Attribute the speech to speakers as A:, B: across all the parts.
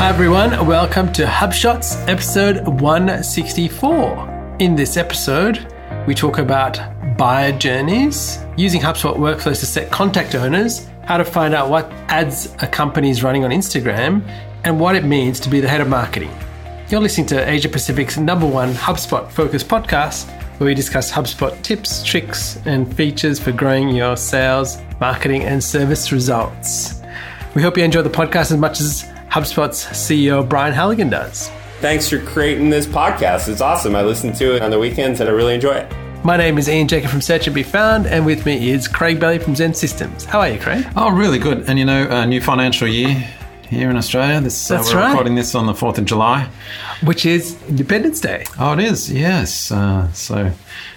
A: Hi, everyone. Welcome to HubShots episode 164. In this episode, we talk about buyer journeys, using HubSpot workflows to set contact owners, how to find out what ads a company is running on Instagram, and what it means to be the head of marketing. You're listening to Asia Pacific's number one HubSpot focused podcast, where we discuss HubSpot tips, tricks, and features for growing your sales, marketing, and service results. We hope you enjoy the podcast as much as HubSpot's CEO Brian Halligan does.
B: Thanks for creating this podcast. It's awesome. I listen to it on the weekends and I really enjoy it.
A: My name is Ian Jacob from Search and Be Found, and with me is Craig Bailey from XEN Systems. How are you, Craig?
C: Oh, really good. And you know, a new financial year here in Australia. This, uh, we're
A: right.
C: recording this on the 4th of July.
A: Which is Independence Day.
C: Oh, it is, yes. Uh, so,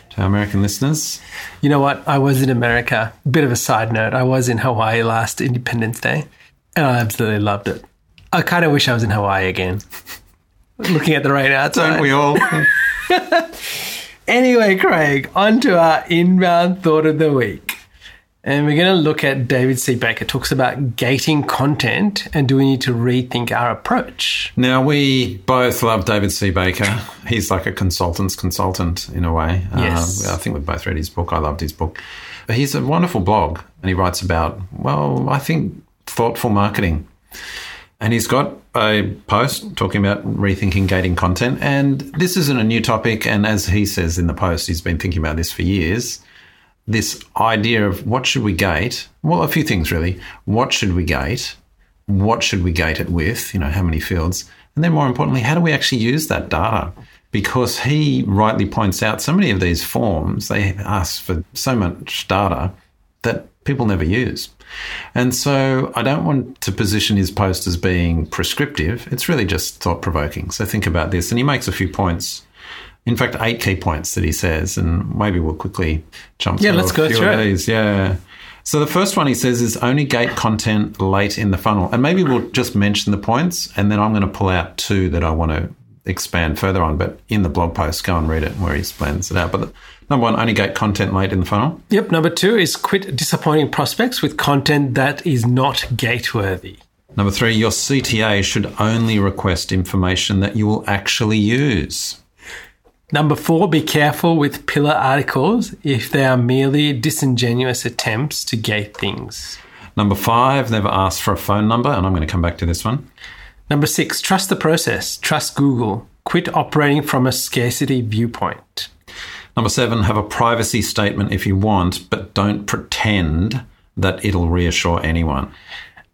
C: to our American listeners,
A: You know what? I was in America. Bit of a side note. I was in Hawaii last Independence Day, and I absolutely loved it. I kind of wish I was in Hawaii again. Looking at the rain outside.
C: don't we all?
A: Anyway, Craig, on to our inbound thought of the week. And we're going to look at David C. Baker talks about gating content and do we need to rethink our approach?
C: now, we both love David C. Baker. He's like a consultant's consultant in a way.
A: Yes.
C: Uh, I think we've both read his book. I loved his book. But he's a wonderful blog, and he writes about, well, I think thoughtful marketing. And he's got a post talking about rethinking gating content. And this isn't a new topic. And as he says in the post, he's been thinking about this for years. This idea of what should we gate? Well, a few things really. What should we gate? What should we gate it with? You know, how many fields? And then more importantly, how do we actually use that data? Because he rightly points out so many of these forms, they ask for so much data that people never use. And so I don't want to position his post as being prescriptive. It's really just thought provoking. So think about this. And he makes a few points. In fact, eight key points that he says, and maybe we'll quickly jump
A: Yeah,
C: through
A: let's
C: a
A: go
C: few
A: through
C: of
A: it.
C: these. Yeah. So the first one he says is only gate content late in the funnel. And maybe we'll just mention the points and then I'm going to pull out two that I want to expand further on. But in the blog post, go and read it where he explains it out. But the, number one, only gate content late in the funnel.
A: Yep, number two is quit disappointing prospects with content that is not gateworthy.
C: Number three, your CTA should only request information that you will actually use.
A: Number four, be careful with pillar articles if they are merely disingenuous attempts to gate things.
C: Number five, never ask for a phone number, and I'm going to come back to this one.
A: Number six, trust the process, trust Google, quit operating from a scarcity viewpoint.
C: Number seven, have a privacy statement if you want, but don't pretend that it'll reassure anyone.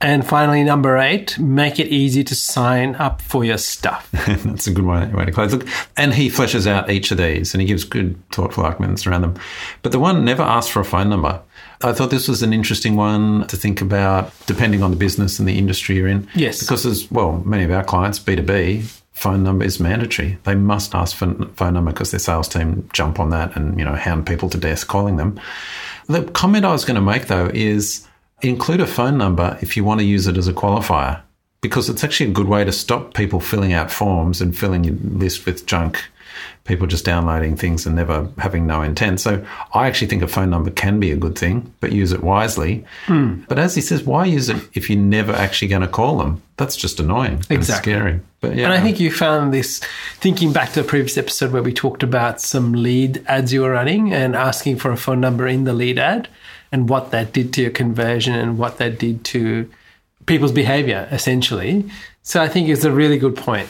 A: And finally, number eight, make it easy to sign up for your stuff.
C: That's a good way, way to close. Look, and he fleshes out each of these and he gives good, thoughtful arguments around them. But the one never asks for a phone number. I thought this was an interesting one to think about, depending on the business and the industry you're in.
A: Yes.
C: Because as well, many of our clients, B2B, phone number is mandatory. They must ask for a phone number because their sales team jump on that and, you know, hound people to death calling them. The comment I was going to make though is include a phone number if you want to use it as a qualifier because it's actually a good way to stop people filling out forms and filling your list with junk, people just downloading things and never having no intent. So I actually think a phone number can be a good thing, but use it wisely. Hmm. But as he says, why use it if you're never actually going to call them? That's just annoying and scary. But yeah,
A: And I think you found this thinking back to a previous episode where we talked about some lead ads you were running and asking for a phone number in the lead ad and what that did to your conversion and what that did to people's behavior, essentially. So I think it's a really good point.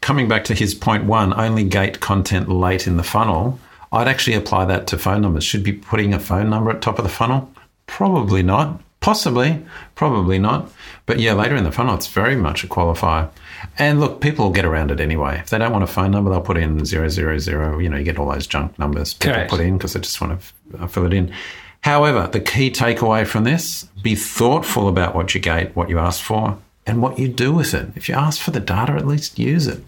C: Coming back to his point one, only gate content late in the funnel, I'd actually apply that to phone numbers. Should be putting a phone number at top of the funnel? Probably not. Possibly, probably not. But yeah, later in the funnel, it's very much a qualifier. And look, people will get around it anyway. If they don't want a phone number, they'll put in zero zero zero. You know, you get all those junk numbers people
A: Correct.
C: put in because they just want to uh, fill it in. However, the key takeaway from this: be thoughtful about what you gate, what you ask for, and what you do with it. If you ask for the data, at least use it.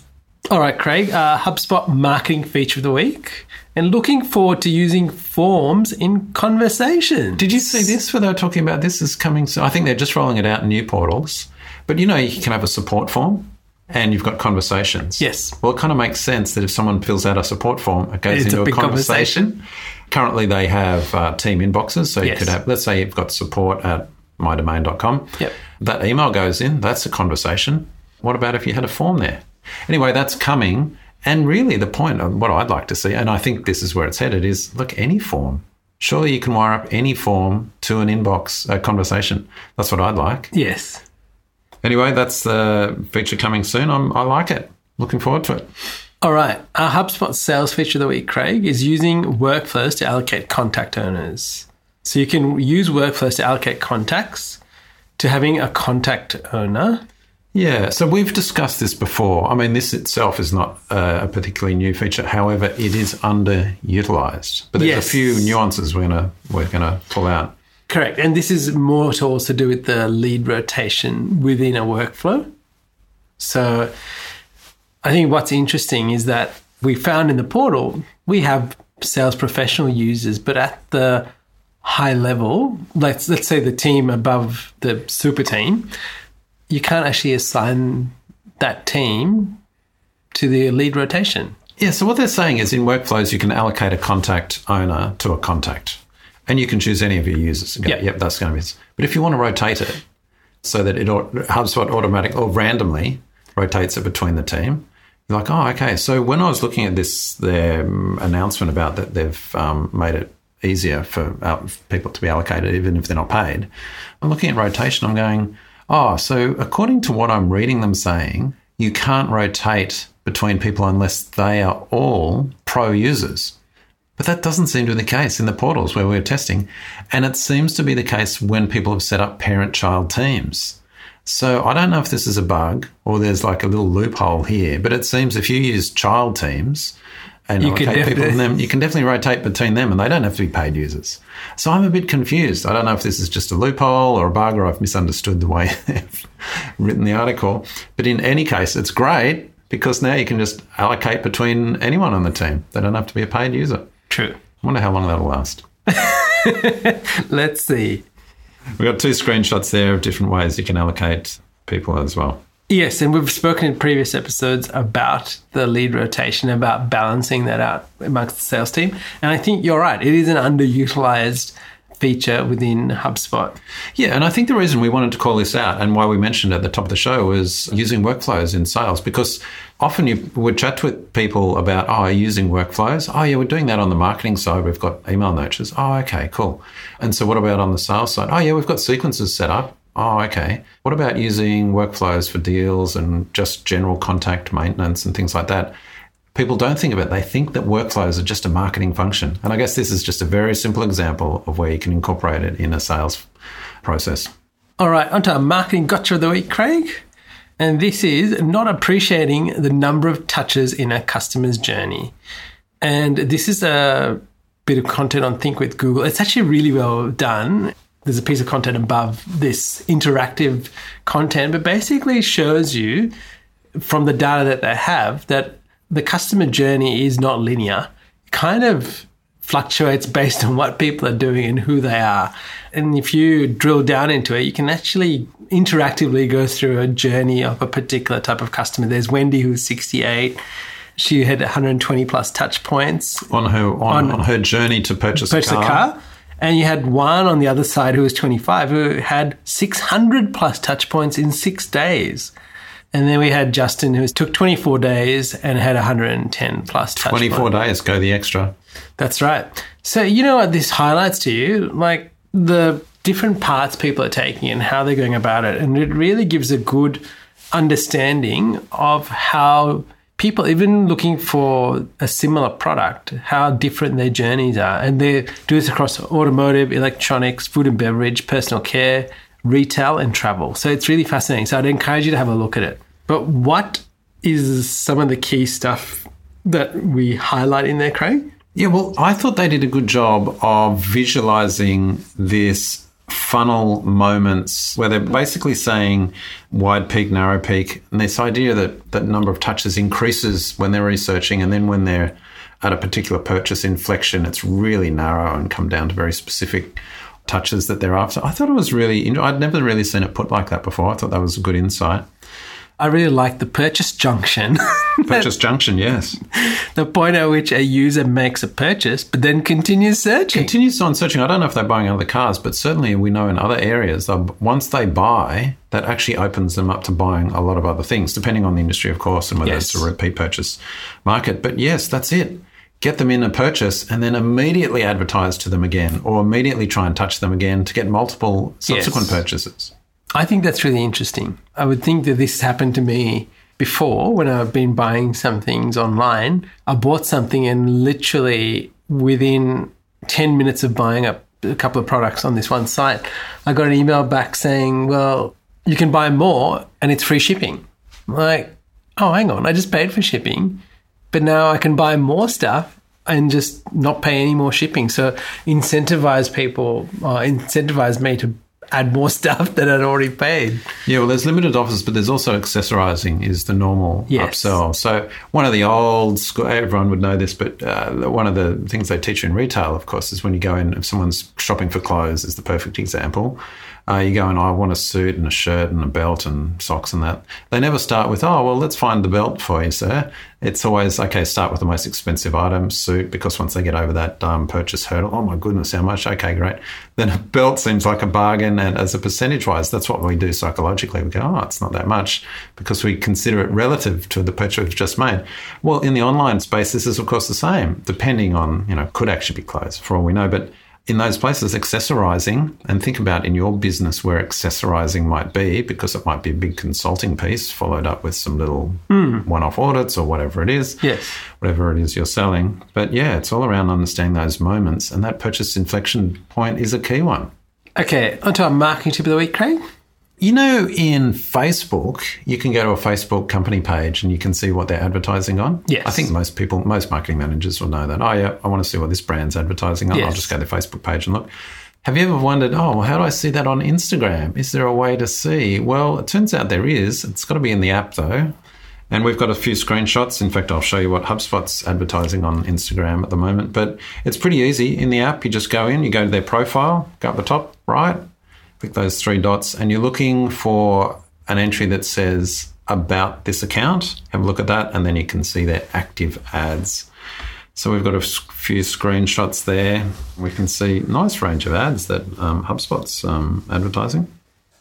A: All right, Craig, uh, HubSpot marketing feature of the week. And looking forward to using forms in conversation.
C: Did you see this? Where they were talking about this is coming. So I think they're just rolling it out in new portals. But you know, you can have a support form, and you've got conversations.
A: Yes.
C: Well, it kind of makes sense that if someone fills out a support form, it goes
A: It's a
C: into a,
A: big
C: conversation. Currently, they have uh, team inboxes. So you
A: Yes.
C: could have, let's say, you've got support at mydomain.com.
A: Yep.
C: That email goes in. That's a conversation. What about if you had a form there? Anyway, that's coming. And really, the point of what I'd like to see, and I think this is where it's headed, is look, any form. Surely you can wire up any form to an inbox a conversation. That's what I'd like.
A: Yes.
C: Anyway, that's the feature coming soon. I'm, I like it. Looking forward to it.
A: All right. Our HubSpot sales feature of the week, Craig, is using workflows to allocate contact owners. So you can use workflows to allocate contacts to having a contact owner.
C: Yeah, so we've discussed this before. I mean, this itself is not uh, a particularly new feature. However, it is underutilized. But there's
A: Yes.
C: a few nuances we're gonna we're gonna pull out.
A: Correct. And this is more to also do with the lead rotation within a workflow. So I think what's interesting is that we found in the portal, we have sales professional users, but at the high level, let's let's say the team above the super team, you can't actually assign that team to the lead rotation.
C: Yeah, so what they're saying is in workflows you can allocate a contact owner to a contact. And you can choose any of your users go,
A: Yeah.
C: yep, that's going to be. But if you want to rotate it so that it HubSpot automatic or randomly rotates it between the team, you're like, oh, okay. So when I was looking at this, their um, announcement about that they've um, made it easier for uh, people to be allocated, even if they're not paid, I'm looking at rotation. I'm going, oh, so according to what I'm reading them saying, you can't rotate between people unless they are all pro users. But that doesn't seem to be the case in the portals where we're testing. And it seems to be the case when people have set up parent child teams. So I don't know if this is a bug or there's like a little loophole here, but it seems if you use child teams and
A: You
C: people in
A: definitely-
C: them, you can definitely rotate between them and they don't have to be paid users. So I'm a bit confused. I don't know if this is just a loophole or a bug or I've misunderstood the way they've written the article. But in any case, it's great because now you can just allocate between anyone on the team. They don't have to be a paid user.
A: True.
C: I wonder how long that'll last.
A: Let's see.
C: We've got two screenshots there of different ways you can allocate people as well.
A: Yes, and we've spoken in previous episodes about the lead rotation, about balancing that out amongst the sales team. And I think you're right. It is an underutilized feature within HubSpot.
C: Yeah, and I think the reason we wanted to call this out and why we mentioned at the top of the show was using workflows in sales because often you would chat with people about, oh, are you using workflows? Oh, yeah, we're doing that on the marketing side. We've got email nurtures. Oh, okay, cool. And so what about on the sales side? Oh, yeah, we've got sequences set up. Oh, okay. What about using workflows for deals and just general contact maintenance and things like that? People don't think of it. They think that workflows are just a marketing function. And I guess this is just a very simple example of where you can incorporate it in a sales process.
A: All right, onto our marketing gotcha of the week, Craig. And this is not appreciating the number of touches in a customer's journey. And this is a bit of content on Think with Google. It's actually really well done. There's a piece of content above this interactive content, but basically shows you from the data that they have that the customer journey is not linear. It kind of fluctuates based on what people are doing and who they are. And if you drill down into it, you can actually interactively go through a journey of a particular type of customer. There's Wendy who's 68. She had 120 plus touch points
C: on her on, on, her journey to purchase,
A: purchase
C: a, car.
A: a car. And you had one on the other side who was 25 who had 600 plus touch points in six days. And then we had Justin who took 24 days and had 110 plus touch
C: 24
A: points.
C: days, go the extra.
A: That's right. So, you know what this highlights to you? Like the different parts people are taking and how they're going about it. And it really gives a good understanding of how people, even looking for a similar product, how different their journeys are. And they do this across automotive, electronics, food and beverage, personal care, retail, and travel. So it's really fascinating. So I'd encourage you to have a look at it. But what is some of the key stuff that we highlight in there, Craig?
C: Yeah, well, I thought they did a good job of visualizing this funnel moments where they're basically saying wide peak, narrow peak, and this idea that that number of touches increases when they're researching, and then when they're at a particular purchase inflection, it's really narrow and come down to very specific touches that they're after. I thought it was really, I'd never really seen it put like that before. I thought that was a good insight.
A: I really like the purchase junction.
C: Purchase junction, yes.
A: the point at which a user makes a purchase, but then continues searching.
C: Continues on searching. I don't know if they're buying other cars, but certainly we know in other areas, once they buy, that actually opens them up to buying a lot of other things, depending on the industry, of course, and whether
A: Yes.
C: it's a repeat purchase market. But yes, that's it. Get them in a purchase and then immediately advertise to them again, or immediately try and touch them again to get multiple subsequent
A: Yes.
C: purchases.
A: I think that's really interesting. I would think that this happened to me before when I've been buying some things online. I bought something and literally within 10 minutes of buying a, a couple of products on this one site, I got an email back saying, well, you can buy more and it's free shipping. I'm like, oh, hang on, I just paid for shipping, but now I can buy more stuff and just not pay any more shipping. So incentivize people, uh, incentivize me to add more stuff that I'd already paid.
C: Yeah, well, there's limited offers, but there's also accessorizing is the normal
A: Yes.
C: upsell. So one of the old school, everyone would know this, but uh, one of the things they teach you in retail, of course, is when you go in, if someone's shopping for clothes, is the perfect example. Uh, you go in, I want a suit and a shirt and a belt and socks and that. They never start with, oh, well, let's find the belt for you, sir. It's always, okay, start with the most expensive item, suit, because once they get over that um, purchase hurdle, oh my goodness, how much? Okay, great. Then a belt seems like a bargain. And as a percentage wise, that's what we do psychologically. We go, oh, it's not that much because we consider it relative to the purchase we've just made. Well, in the online space, this is, of course, the same, depending on, you know, could actually be clothes for all we know. But in those places, accessorizing, and think about in your business where accessorizing might be, because it might be a big consulting piece followed up with some little hmm. one off audits or whatever it is.
A: Yes.
C: Whatever it is you're selling. But yeah, it's all around understanding those moments. And that purchase inflection point is a key one.
A: Okay, onto our marketing tip of the week, Craig.
C: You know, in Facebook, you can go to a Facebook company page and you can see what they're advertising on.
A: Yes.
C: I think most people, most marketing managers will know that. Oh, yeah, I want to see what this brand's advertising on. I'll just go to their Facebook page and look. Have you ever wondered, oh, well, how do I see that on Instagram? Is there a way to see? Well, it turns out there is. It's got to be in the app, though. And we've got a few screenshots. In fact, I'll show you what HubSpot's advertising on Instagram at the moment. But it's pretty easy. In the app, you just go in, you go to their profile, go up the top right, click those three dots, and you're looking for an entry that says about this account. Have a look at that, and then you can see their active ads. So we've got a few screenshots there. We can see nice range of ads that um, HubSpot's um, advertising.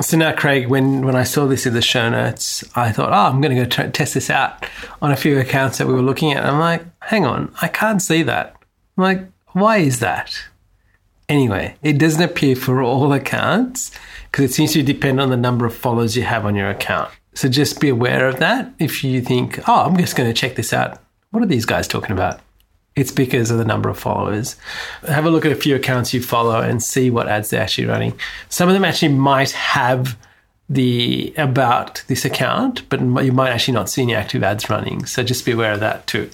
A: So now, Craig, when, when I saw this in the show notes, I thought, oh, I'm going to go try, test this out on a few accounts that we were looking at. I'm like, hang on, I can't see that. I'm like, why is that? Anyway, it doesn't appear for all accounts because it seems to depend on the number of followers you have on your account. So just be aware of that. If you think, oh, I'm just going to check this out, what are these guys talking about? It's because of the number of followers. Have a look at a few accounts you follow and see what ads they're actually running. Some of them actually might have the about this account, but you might actually not see any active ads running. So just be aware of that too.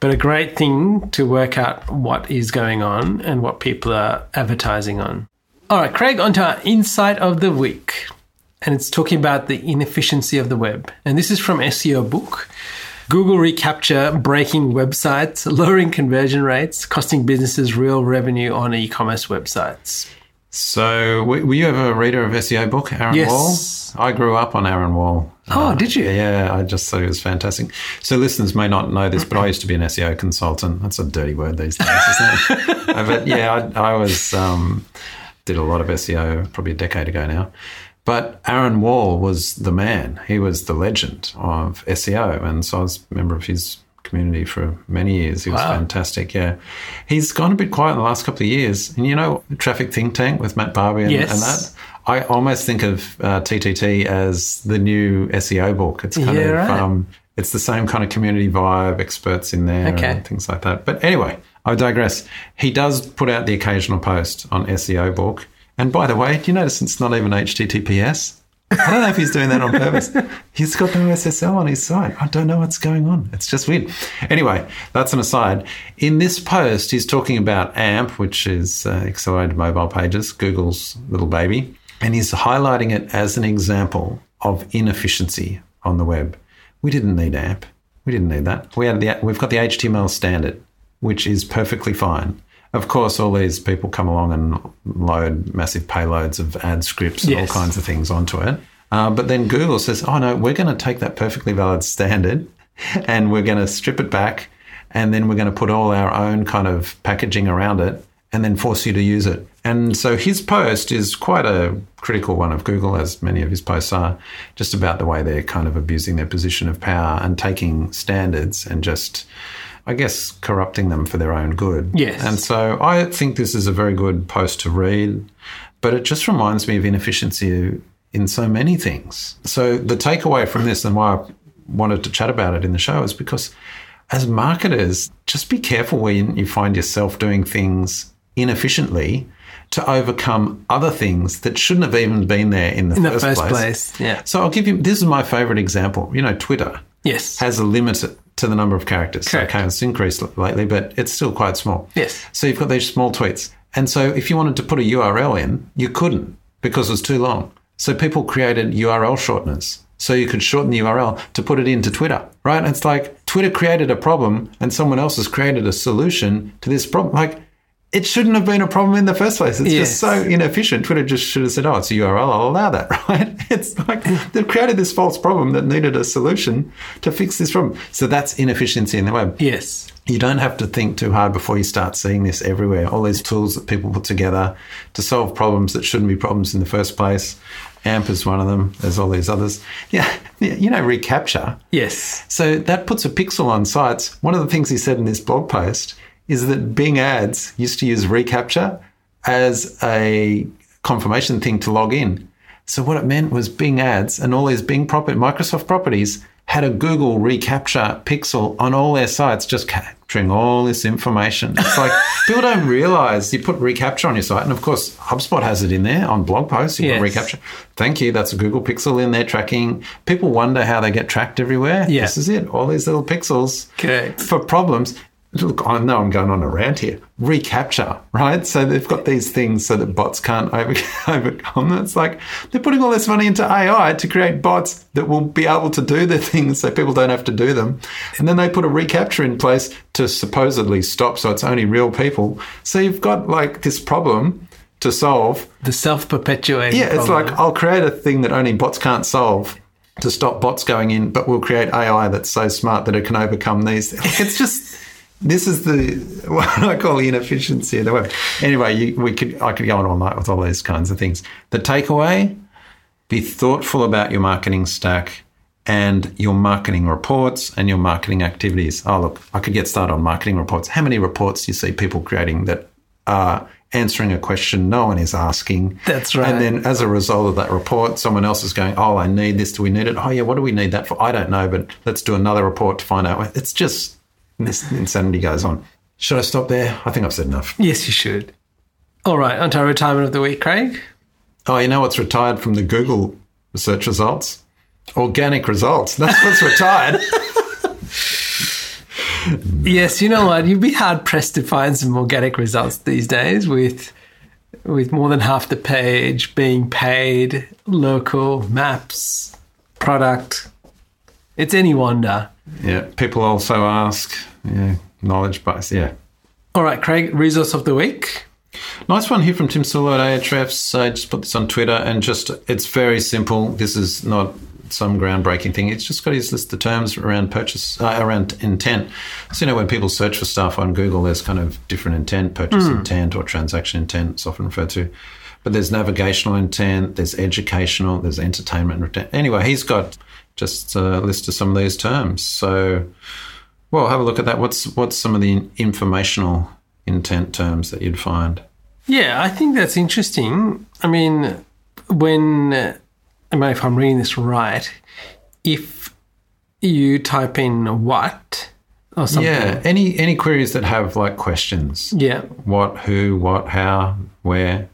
A: But a great thing to work out what is going on and what people are advertising on. All right, Craig, on to our insight of the week. And it's talking about the inefficiency of the web. And this is from SEO Book. Google reCAPTCHA breaking websites, lowering conversion rates, costing businesses real revenue on e commerce websites.
C: So, were you ever a reader of SEO book, Aaron
A: Yes.
C: Wall? I grew up on Aaron Wall.
A: Oh, did you?
C: Yeah, I just thought it was fantastic. So, listeners may not know this, but I used to be an SEO consultant. That's a dirty word these days, isn't it? Uh, but yeah, I, I was um, did a lot of SEO probably a decade ago now. But Aaron Wall was the man. He was the legend of SEO, and so I was a member of his community for many years. He was
A: Wow.
C: fantastic. Yeah, he's gone a bit quiet in the last couple of years. And you know, Traffic Think Tank with Matt Barbie and,
A: Yes.
C: and that. I almost think of uh, TTT as the new SEO book. It's kind
A: Yeah,
C: of
A: right.
C: um, it's the same kind of community vibe, experts in there,
A: Okay.
C: and things like that. But anyway, I digress. He does put out the occasional post on SEO book. And by the way, do you notice it's not even HTTPS? I don't know if he's doing that on purpose. He's got no SSL on his site. I don't know what's going on. It's just weird. Anyway, that's an aside. In this post, he's talking about AMP, which is uh, Accelerated Mobile Pages, Google's little baby, and he's highlighting it as an example of inefficiency on the web. We didn't need AMP. We didn't need that. We had the, we've got the HTML standard, which is perfectly fine. Of course, all these people come along and load massive payloads of ad scripts and
A: Yes.
C: all kinds of things onto it. Uh, but then Google says, oh no, we're going to take that perfectly valid standard and we're going to strip it back and then we're going to put all our own kind of packaging around it and then force you to use it. And so his post is quite a critical one of Google, as many of his posts are, just about the way they're kind of abusing their position of power and taking standards and just, I guess, corrupting them for their own good.
A: Yes.
C: And so I think this is a very good post to read, but it just reminds me of inefficiency in so many things. So the takeaway from this and why I wanted to chat about it in the show is because as marketers, just be careful when you find yourself doing things inefficiently to overcome other things that shouldn't have even been there in the,
A: In the
C: first,
A: first
C: place.
A: place, yeah.
C: So I'll give you this is my favorite example. You know, Twitter
A: Yes.
C: has a limit to the number of characters.
A: Correct.
C: Okay, it's increased lately, but it's still quite small.
A: Yes.
C: So you've got these small tweets. And so if you wanted to put a URL in, you couldn't because it was too long. So people created URL shorteners. So you could shorten the URL to put it into Twitter, right? And it's like Twitter created a problem and someone else has created a solution to this problem. Like it shouldn't have been a problem in the first place. It's
A: Yes.
C: just so inefficient. Twitter just should have said, oh, it's a URL. I'll allow that, right? It's like they've created this false problem that needed a solution to fix this problem. So that's inefficiency in the web.
A: yes.
C: You don't have to think too hard before you start seeing this everywhere. All these tools that people put together to solve problems that shouldn't be problems in the first place. AMP is one of them. There's all these others. Yeah, yeah, you know, reCAPTCHA.
A: Yes.
C: So that puts a pixel on sites. One of the things he said in this blog post is that Bing Ads used to use reCAPTCHA as a confirmation thing to log in. So what it meant was Bing Ads and all these Bing property, Microsoft properties had a Google reCAPTCHA pixel on all their sites, just capturing all this information. It's like people don't realize you put reCAPTCHA on your site, and of course HubSpot has it in there on blog posts. You
A: Yes.
C: put reCAPTCHA. Thank you. That's a Google pixel in there tracking. People wonder how they get tracked everywhere.
A: Yeah.
C: This is it. All these little pixels
A: Correct.
C: for problems. Look, I know I'm going on a rant here. reCAPTCHA, right? So they've got these things so that bots can't over, overcome them. It's like they're putting all this money into AI to create bots that will be able to do the things so people don't have to do them. And then they put a reCAPTCHA in place to supposedly stop so it's only real people. So you've got like this problem to solve
A: The self perpetuating.
C: yeah, it's like I'll create a thing that only bots can't solve to stop bots going in, but we'll create AI that's so smart that it can overcome these. It's just this is the what I call the inefficiency of the web. Anyway, you, we could I could go on all night with all these kinds of things. The takeaway: be thoughtful about your marketing stack and your marketing reports and your marketing activities. Oh, look, I could get started on marketing reports. How many reports do you see people creating that are answering a question no one is asking?
A: That's right.
C: And then as a result of that report, someone else is going, Oh, I need this. Do we need it? Oh, yeah, what do we need that for? I don't know, but let's do another report to find out. It's just this insanity goes on. Should I stop there? I think I've said enough.
A: yes, you should. All right, on to our retirement of the week, Craig.
C: Oh, you know what's retired from the Google search results? Organic results. That's what's retired.
A: Yes, you know what? You'd be hard pressed to find some organic results these days with with more than half the page being paid, local, maps, product. It's any wonder.
C: yeah. People also ask, yeah, knowledge base. Yeah.
A: All right, Craig, resource of the week.
C: Nice one here from Tim Soulo at Ahrefs. I just put this on Twitter and just, it's very simple. This is not some groundbreaking thing. It's just got his list of terms around purchase, uh, around intent. So, you know, when people search for stuff on Google, there's kind of different intent, purchase intent or transaction intent, it's often referred to. But there's navigational intent, there's educational, there's entertainment intent. Anyway, he's got just a list of some of these terms. So, well, have a look at that. What's what's some of the informational intent terms that you'd find?
A: Yeah, I think that's interesting. I mean, when, I mean, if I'm reading this right, if you type in what or something.
C: Yeah, any any queries that have like questions.
A: Yeah.
C: What, who, what, how, where.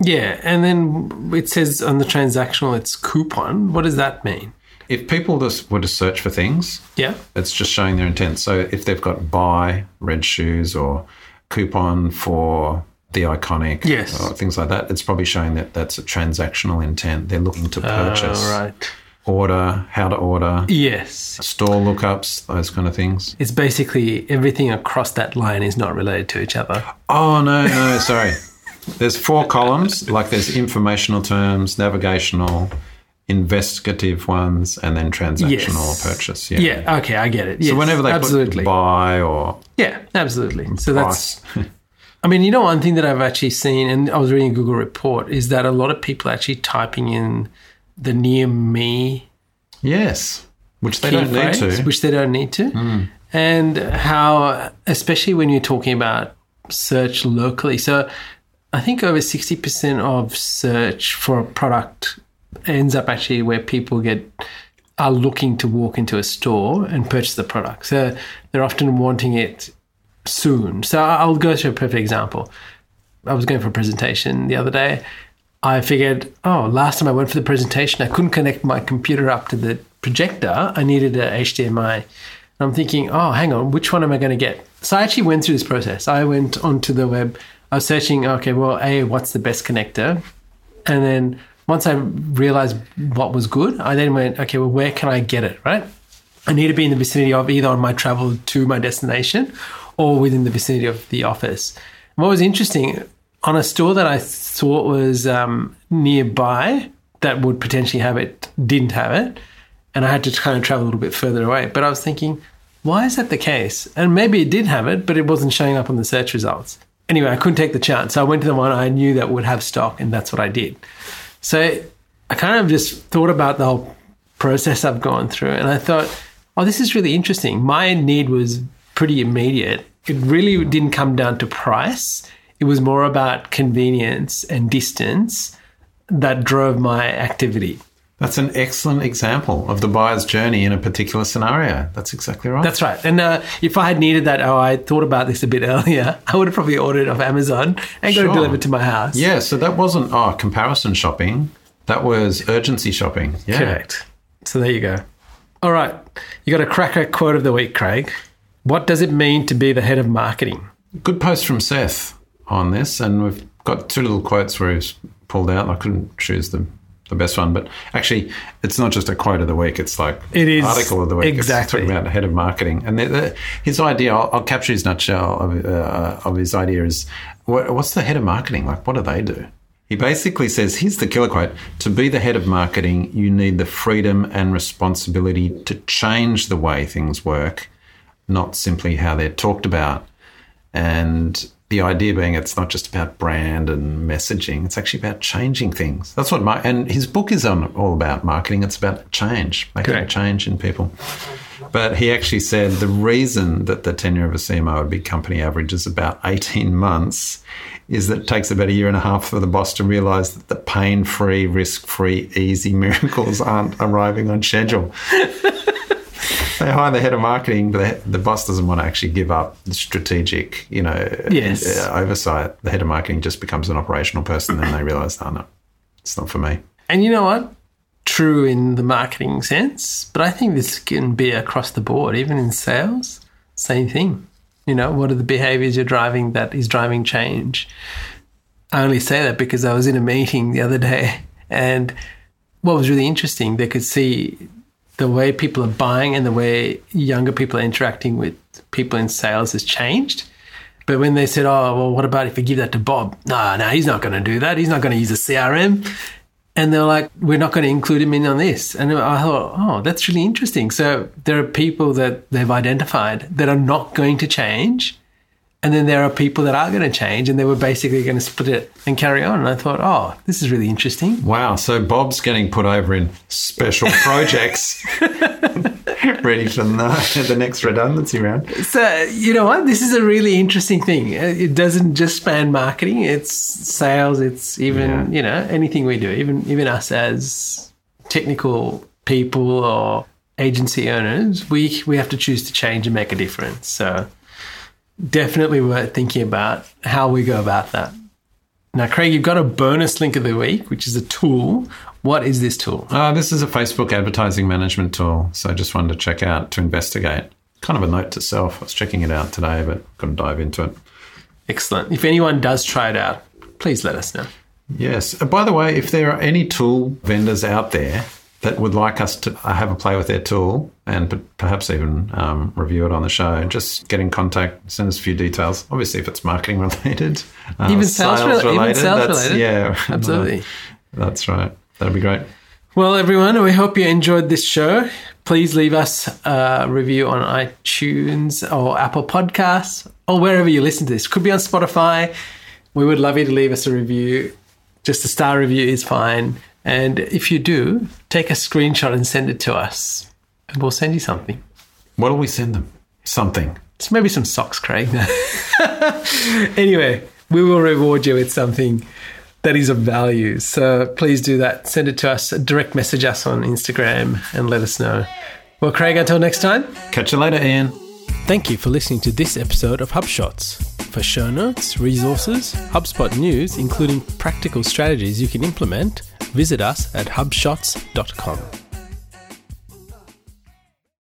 A: Yeah. And then it says on the transactional it's coupon. What does that mean?
C: If people just were to search for things,
A: Yeah.
C: it's just showing their intent. So if they've got buy red shoes or coupon for the iconic
A: Yes.
C: or things like that, it's probably showing that that's a transactional intent. They're looking to ah, purchase,
A: All right.
C: order, how to order,
A: Yes.
C: store lookups, those kind of things.
A: It's basically everything across that line is not related to each other.
C: Oh no, no, sorry. There's four columns. Like there's informational terms, navigational, investigative ones, and then transactional
A: Yes.
C: purchase. Yeah.
A: Yeah. Okay, I get it.
C: So whenever they
A: absolutely,
C: put buy or
A: yeah, absolutely. So that's. I mean, you know, one thing that I've actually seen, and I was reading a Google report, is that a lot of people are actually typing in the near me
C: yes, which they don't need to.
A: which they don't need to, hmm. and how, especially when you're talking about search locally. So, I think over sixty percent of search for a product ends up actually where people get are looking to walk into a store and purchase the product. So they're often wanting it soon. So I'll go to a perfect example. I was going for a presentation the other day. I figured, oh, last time I went for the presentation, I couldn't connect my computer up to the projector. I needed a HDMI. And I'm thinking, oh, hang on, which one am I going to get? So I actually went through this process. I went onto the web. I was searching, okay, well, A, what's the best connector? And then once I realized what was good, I then went, okay, well, where can I get it, right? I need to be in the vicinity of either on my travel to my destination or within the vicinity of the office. And what was interesting, on a store that I thought was um, nearby that would potentially have it, didn't have it. And I had to kind of travel a little bit further away. But I was thinking, why is that the case? And maybe it did have it, but it wasn't showing up on the search results. Anyway, I couldn't take the chance. So I went to the one I knew that would have stock, and that's what I did. So I kind of just thought about the whole process I've gone through, and I thought, oh, this is really interesting. My need was pretty immediate. It really didn't come down to price, it was more about convenience and distance that drove my activity.
C: That's an excellent example of the buyer's journey in a particular scenario. That's exactly right.
A: That's right. And uh, if I had needed that, oh, I thought about this a bit earlier, I would have probably ordered it off Amazon and got
C: Sure.
A: it delivered to my house.
C: yeah, so that wasn't oh comparison shopping. That was urgency shopping. Yeah.
A: Correct. So there you go. All right. You got a cracker quote of the week, Craig. What does it mean to be the head of marketing?
C: Good post from Seth on this, and we've got two little quotes where he's pulled out. I couldn't choose the the best one, but actually, it's not just a quote of the week. It's like
A: It is,
C: article of the week. It's talking about head of marketing, and the, the, his idea. I'll, I'll capture his nutshell of, uh, of his idea is what, what's the head of marketing like? What do they do? He basically says, here's the killer quote To be the head of marketing, you need the freedom and responsibility to change the way things work, not simply how they're talked about. And the idea being it's not just about brand and messaging, it's actually about changing things. That's what my, and his book is on all about marketing. It's about change, making
A: Correct.
C: a change in people. But he actually said the reason that the tenure of a CMO a big company average is about 18 months is that it takes about a year and a half for the boss to realize that the pain free, risk free, easy miracles aren't arriving on schedule. They hire the head of marketing, but the, the boss doesn't want to actually give up the strategic, you know,
A: Yes.
C: uh, oversight. The head of marketing just becomes an operational person, and they realize, oh, no, it's not for me.
A: And you know what? True in the marketing sense, but I think this can be across the board, even in sales. Same thing. You know, what are the behaviors you're driving that is driving change? I only say that because I was in a meeting the other day, and what was really interesting, they could see the way people are buying and the way younger people are interacting with people in sales has changed. But when they said, "Oh, well, what about if we give that to Bob?" No, no, he's not going to do that. He's not going to use a CRM. And they're like, "We're not going to include him in on this." And I thought, "Oh, that's really interesting." So there are people that they've identified that are not going to change, and then there are people that are going to change, and they were basically going to split it and carry on. And I thought, "Oh, this is really interesting."
C: Wow. So Bob's getting put over in special projects, ready for the, the next redundancy round.
A: So you know what? This is a really interesting thing. Uh, It doesn't just span marketing; it's sales. It's even
C: Yeah.
A: you know anything we do. Even even us as technical people or agency owners, we we have to choose to change and make a difference. So definitely worth thinking about how we go about that. Now, Craig, you've got a bonus link of the week, which is a tool. What is this tool?
C: Uh, this is a Facebook advertising management tool. So I just wanted to check out to investigate. Kind of a note to self. I was checking it out today, but couldn't dive into it.
A: Excellent. If anyone does try it out, please let us know.
C: Yes. Uh, by the way, if there are any tool vendors out there that would like us to have a play with their tool and perhaps even um, review it on the show, just get in contact, send us a few details. Obviously, if it's marketing related, uh,
A: Even sales rela- even sales
C: that's,
A: related.
C: Yeah,
A: Absolutely.
C: that's right. That'd be great.
A: Well, everyone, we hope you enjoyed this show. Please leave us a review on iTunes or Apple Podcasts or wherever you listen to this. Could be on Spotify. We would love you to leave us a review. Just a star review is fine. And if you do, take a screenshot and send it to us, and we'll send you something.
C: What do we send them? Something.
A: It's maybe some socks, Craig. anyway, we will reward you with something that is of value. So please do that. Send it to us, direct message us on Instagram and let us know. Well, Craig, until next time.
C: Catch you later, Ian.
A: Thank you for listening to this episode of HubShots. For show notes, resources, HubSpot news, including practical strategies you can implement, visit us at hubshots.com.